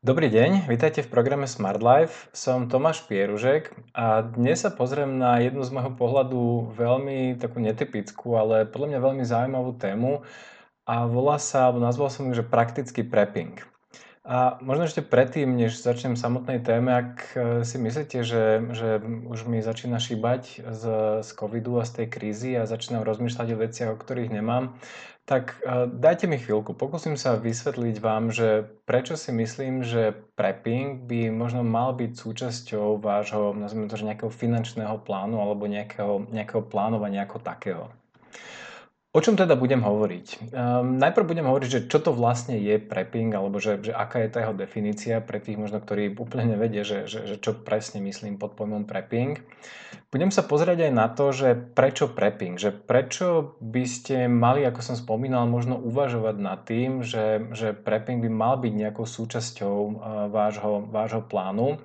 Dobrý deň, vítajte v programe Smart Life. Som Tomáš Pieružek a dnes sa pozriem na jednu z môjho pohľadu veľmi takú netypickú, ale podľa mňa veľmi zaujímavú tému a volá sa, alebo nazval som ju, že praktický prepping. A možno ešte predtým, než začnem samotnej téme, ak e, si myslíte, že, že už mi začína šíbať z, z covidu a z tej krízy a začínam rozmýšľať o veciach, o ktorých nemám, tak uh, dajte mi chvíľku. Pokúsim sa vysvetliť vám, že prečo si myslím, že prepping by možno mal byť súčasťou vášho, nazvime to, že nejakého finančného plánu alebo nejakého, nejakého plánovania ako takého. O čom teda budem hovoriť? Um, najprv budem hovoriť, že čo to vlastne je prepping, alebo že, že aká je tá jeho definícia pre tých možno, ktorí úplne nevedia, že, že, že čo presne myslím pod pojmom prepping. Budem sa pozrieť aj na to, že prečo prepping, že prečo by ste mali, ako som spomínal, možno uvažovať nad tým, že, že prepping by mal byť nejakou súčasťou uh, vášho, vášho plánu.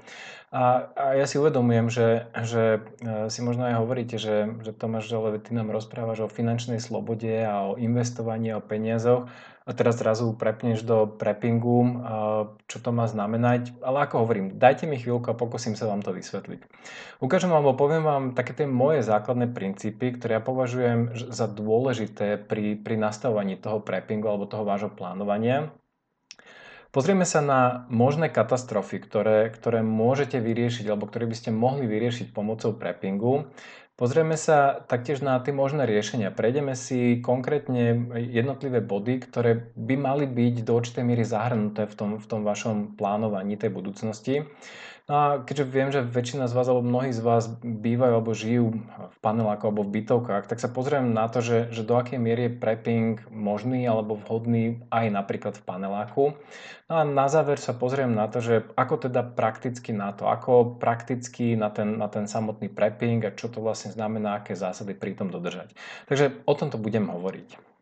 A, a ja si uvedomujem, že, že e, si možno aj hovoríte, že, že Tomáš, ale ty nám rozprávaš o finančnej slobode a o investovaní, o peniazoch a teraz zrazu prepneš do preppingu, čo to má znamenať. Ale ako hovorím, dajte mi chvíľku a pokúsim sa vám to vysvetliť. Ukážem vám, alebo poviem vám také tie moje základné princípy, ktoré ja považujem za dôležité pri, pri nastavovaní toho preppingu alebo toho vášho plánovania Pozrieme sa na možné katastrofy, ktoré, ktoré môžete vyriešiť alebo ktoré by ste mohli vyriešiť pomocou preppingu. Pozrieme sa taktiež na tie možné riešenia. Prejdeme si konkrétne jednotlivé body, ktoré by mali byť do určitej miery zahrnuté v tom, v tom vašom plánovaní tej budúcnosti. No a keďže viem, že väčšina z vás alebo mnohí z vás bývajú alebo žijú v paneláku alebo v bytovkách, tak sa pozriem na to, že, že do akej miery je prepping možný alebo vhodný aj napríklad v paneláku. No a na záver sa pozriem na to, že ako teda prakticky na to, ako prakticky na ten, na ten samotný prepping a čo to vlastne znamená, aké zásady pri tom dodržať. Takže o tomto budem hovoriť.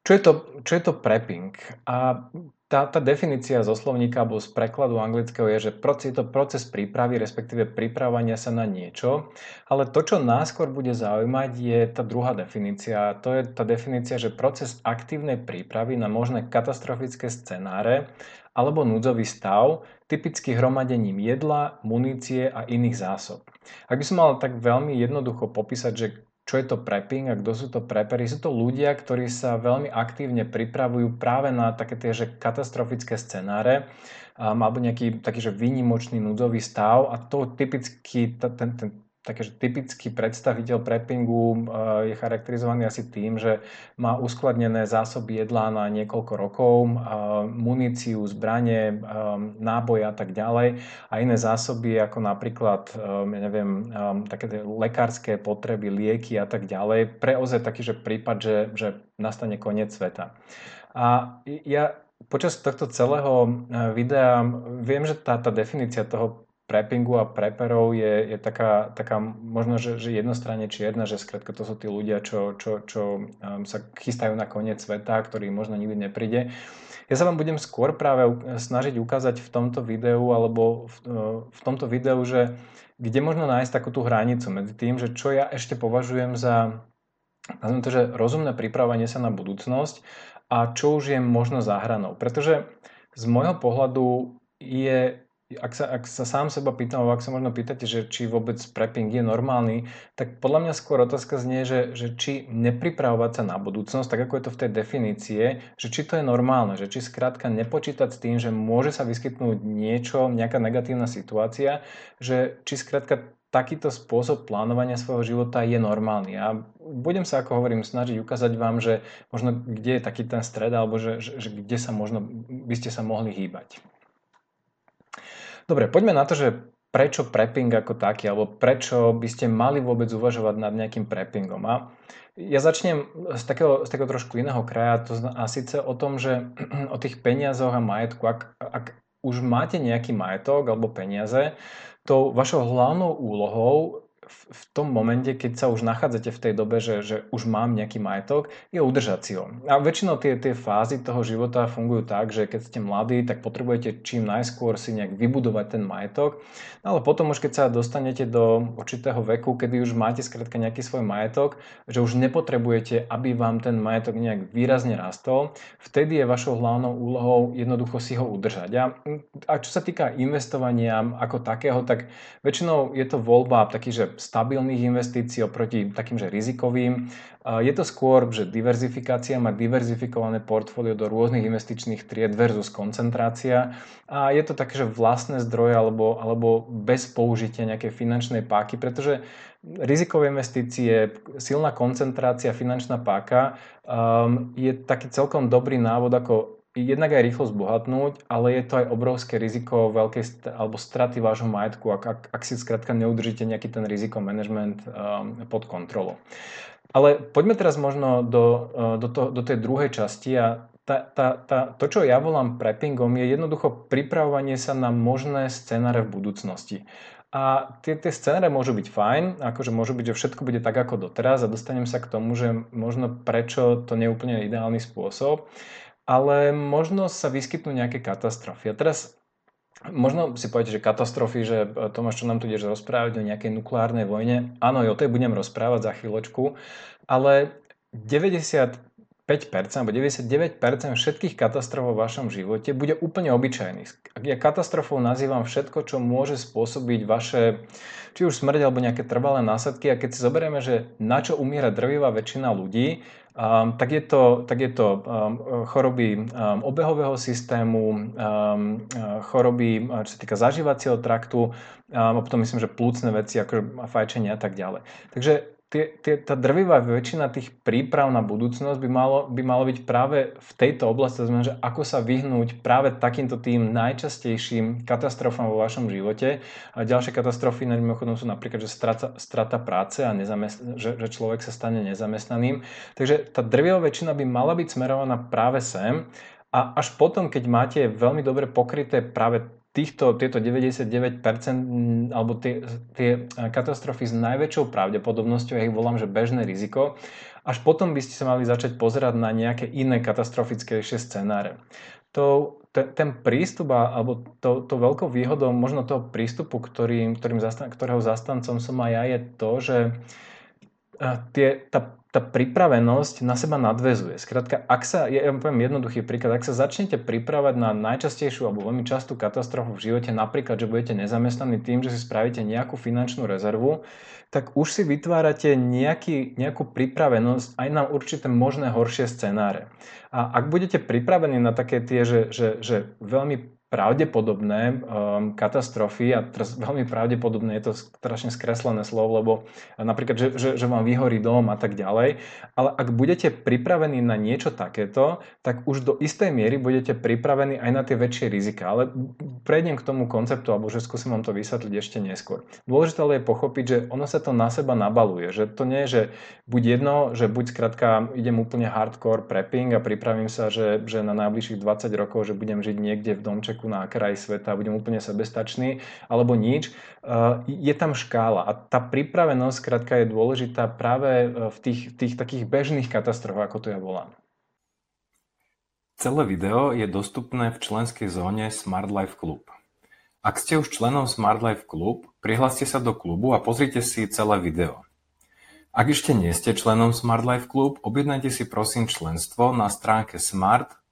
Čo je to, čo je to prepping? A tá, tá definícia zo slovníka alebo z prekladu anglického je, že je to proces prípravy, respektíve pripravania sa na niečo, ale to, čo nás skôr bude zaujímať, je tá druhá definícia. To je tá definícia, že proces aktívnej prípravy na možné katastrofické scenáre alebo núdzový stav, typicky hromadením jedla, munície a iných zásob. Ak by som mal tak veľmi jednoducho popísať, že čo je to prepping a kto sú to preppery. Sú to ľudia, ktorí sa veľmi aktívne pripravujú práve na také tie že katastrofické scenáre um, alebo nejaký taký že výnimočný núdzový stav a to typicky ten, ten, také, že typický predstaviteľ preppingu eh, je charakterizovaný asi tým, že má uskladnené zásoby jedla na niekoľko rokov, eh, muníciu, zbranie, eh, náboje a tak ďalej a iné zásoby ako napríklad, ja neviem, také lekárske potreby, lieky a tak ďalej. Pre ozaj taký, že prípad, že, že nastane koniec sveta. A ja počas tohto celého videa viem, že tá, tá definícia toho preppingu a prepperov je, je taká, taká možno, že, že jednostranne čierna, že skrátka to sú tí ľudia, čo, čo, čo um, sa chystajú na koniec sveta, ktorý možno nikdy nepríde. Ja sa vám budem skôr práve snažiť ukázať v tomto videu, alebo v, uh, v tomto videu, že kde možno nájsť takú tú hranicu medzi tým, že čo ja ešte považujem za to, že rozumné pripravanie sa na budúcnosť a čo už je možno záhranou. Pretože z môjho pohľadu je ak sa, ak sa sám seba pýtam, alebo ak sa možno pýtate, že či vôbec prepping je normálny, tak podľa mňa skôr otázka znie, že, že či nepripravovať sa na budúcnosť, tak ako je to v tej definície, že či to je normálne, že či skrátka nepočítať s tým, že môže sa vyskytnúť niečo, nejaká negatívna situácia, že či skrátka takýto spôsob plánovania svojho života je normálny. A budem sa, ako hovorím, snažiť ukázať vám, že možno kde je taký ten stred, alebo že, že, že kde sa možno by ste sa mohli hýbať. Dobre, poďme na to, že prečo prepping ako taký, alebo prečo by ste mali vôbec uvažovať nad nejakým preppingom. A ja začnem z takého, z takého trošku iného kraja, to a síce o tom, že o tých peniazoch a majetku, ak, ak už máte nejaký majetok alebo peniaze, to vašou hlavnou úlohou v tom momente, keď sa už nachádzate v tej dobe, že, že už mám nejaký majetok, je udržať si ho. A väčšinou tie, tie fázy toho života fungujú tak, že keď ste mladí, tak potrebujete čím najskôr si nejak vybudovať ten majetok. No ale potom už keď sa dostanete do určitého veku, kedy už máte skrátka nejaký svoj majetok, že už nepotrebujete, aby vám ten majetok nejak výrazne rastol, vtedy je vašou hlavnou úlohou jednoducho si ho udržať. A, a čo sa týka investovania ako takého, tak väčšinou je to voľba takých, že stabilných investícií oproti takým, že rizikovým. Je to skôr, že diverzifikácia má diverzifikované portfólio do rôznych investičných tried versus koncentrácia. A je to také, že vlastné zdroje alebo, alebo bez použitia nejakej finančnej páky, pretože rizikové investície, silná koncentrácia, finančná páka um, je taký celkom dobrý návod, ako jednak aj rýchlo zbohatnúť, ale je to aj obrovské riziko veľkej st- alebo straty vášho majetku, ak, ak, ak si skrátka neudržíte nejaký ten riziko management um, pod kontrolou. Ale poďme teraz možno do, uh, do, to, do tej druhej časti a tá, tá, tá, to, čo ja volám preppingom, je jednoducho pripravovanie sa na možné scenáre v budúcnosti. A tie, tie scenáre môžu byť fajn, akože môžu byť, že všetko bude tak ako doteraz a dostanem sa k tomu, že možno prečo to nie je úplne ideálny spôsob ale možno sa vyskytnú nejaké katastrofy. A teraz možno si poviete, že katastrofy, že e, Tomáš, čo nám tu ideš rozprávať o nejakej nukleárnej vojne. Áno, o tej budem rozprávať za chvíľočku, ale 90 5% alebo 99% všetkých katastrof vo vašom živote bude úplne obyčajných. Ja katastrofou nazývam všetko, čo môže spôsobiť vaše či už smrť alebo nejaké trvalé následky. A keď si zoberieme, že na čo umiera drvivá väčšina ľudí, um, tak je to, tak je to um, choroby um, obehového systému, um, choroby, čo sa týka zažívacieho traktu, um, a potom myslím, že plúcne veci, ako fajčenie a tak ďalej. Takže tie, tie, tá drvivá väčšina tých príprav na budúcnosť by malo, by malo byť práve v tejto oblasti, to znamená, že ako sa vyhnúť práve takýmto tým najčastejším katastrofám vo vašom živote. A ďalšie katastrofy, mimochodom sú napríklad, že strata, strata práce a nezamest- že, že človek sa stane nezamestnaným. Takže tá drvivá väčšina by mala byť smerovaná práve sem a až potom, keď máte veľmi dobre pokryté práve týchto, tieto 99% mm, alebo tie, tie katastrofy s najväčšou pravdepodobnosťou, ja ich volám, že bežné riziko, až potom by ste sa mali začať pozerať na nejaké iné katastrofickejšie scenáre. To, ten, prístup alebo to, to veľkou výhodou možno toho prístupu, ktorým, ktorým zastan, ktorého zastancom som aj ja, je to, že tie, tá tá pripravenosť na seba nadvezuje. Skrátka, ak sa, ja poviem jednoduchý príklad, ak sa začnete pripravať na najčastejšiu alebo veľmi častú katastrofu v živote, napríklad, že budete nezamestnaní tým, že si spravíte nejakú finančnú rezervu, tak už si vytvárate nejaký, nejakú pripravenosť aj na určité možné horšie scenáre. A ak budete pripravení na také tie, že, že, že veľmi pravdepodobné um, katastrofy, a teraz veľmi pravdepodobné je to strašne skreslené slovo, lebo napríklad, že, že, že vám vyhorí dom a tak ďalej, ale ak budete pripravení na niečo takéto, tak už do istej miery budete pripravení aj na tie väčšie rizika. Ale prejdem k tomu konceptu, alebo že skúsim vám to vysvetliť ešte neskôr. Dôležité je pochopiť, že ono sa to na seba nabaluje, že to nie je, že buď jedno, že buď skrátka idem úplne hardcore prepping a pripravím sa, že, že na najbližších 20 rokov, že budem žiť niekde v domčeku úteku na kraj sveta budem úplne sebestačný, alebo nič. Eh, je tam škála a tá pripravenosť krátka je dôležitá práve eh, v tých, tých takých bežných katastrofách, ako to ja volám. Celé video je dostupné v členskej zóne Smart Life Club. Ak ste už členom Smart Life Club, prihláste sa do klubu a pozrite si celé video. Ak ešte nie ste členom Smart Life Club, objednajte si prosím členstvo na stránke smart